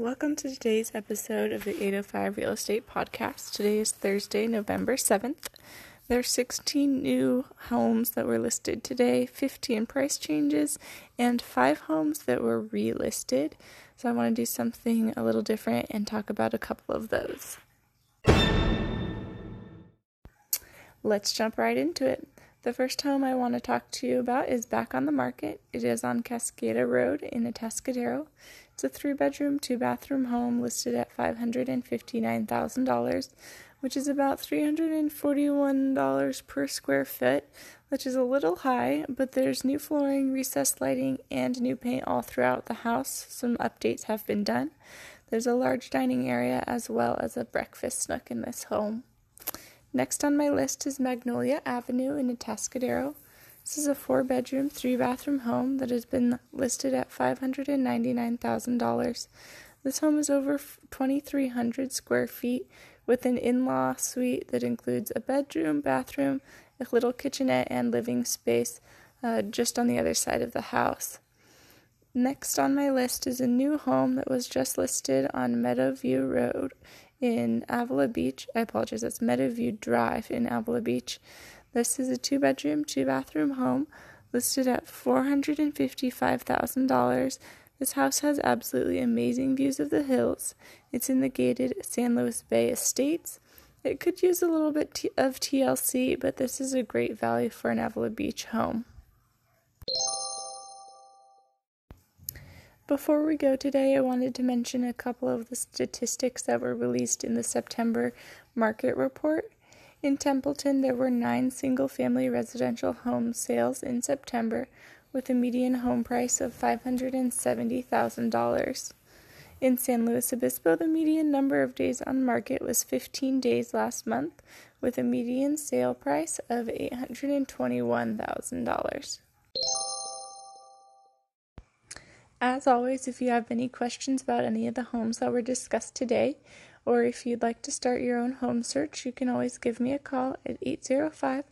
Welcome to today's episode of the 805 Real Estate Podcast. Today is Thursday, November 7th. There are 16 new homes that were listed today, 15 price changes, and 5 homes that were relisted. So I want to do something a little different and talk about a couple of those. Let's jump right into it. The first home I want to talk to you about is back on the market. It is on Cascada Road in Atascadero. It's a three bedroom, two bathroom home listed at $559,000, which is about $341 per square foot, which is a little high, but there's new flooring, recessed lighting, and new paint all throughout the house. Some updates have been done. There's a large dining area as well as a breakfast nook in this home. Next on my list is Magnolia Avenue in Atascadero. This is a four bedroom, three bathroom home that has been listed at $599,000. This home is over 2,300 square feet with an in law suite that includes a bedroom, bathroom, a little kitchenette, and living space uh, just on the other side of the house. Next on my list is a new home that was just listed on Meadowview Road in Avila Beach. I apologize, that's Meadowview Drive in Avila Beach. This is a two bedroom, two bathroom home listed at $455,000. This house has absolutely amazing views of the hills. It's in the gated San Luis Bay Estates. It could use a little bit of TLC, but this is a great value for an Avila Beach home. Before we go today, I wanted to mention a couple of the statistics that were released in the September market report. In Templeton, there were nine single family residential home sales in September with a median home price of $570,000. In San Luis Obispo, the median number of days on market was 15 days last month with a median sale price of $821,000. As always, if you have any questions about any of the homes that were discussed today, or if you'd like to start your own home search, you can always give me a call at 805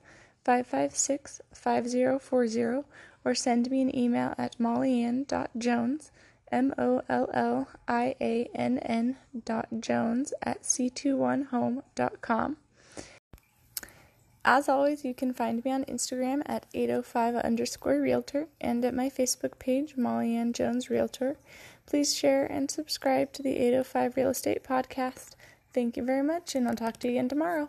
556 5040 or send me an email at mollyann.jones, M O L L I A N N dot Jones at c21home.com. As always, you can find me on Instagram at 805 underscore realtor and at my Facebook page, Molly Ann Jones Realtor. Please share and subscribe to the 805 Real Estate Podcast. Thank you very much, and I'll talk to you again tomorrow.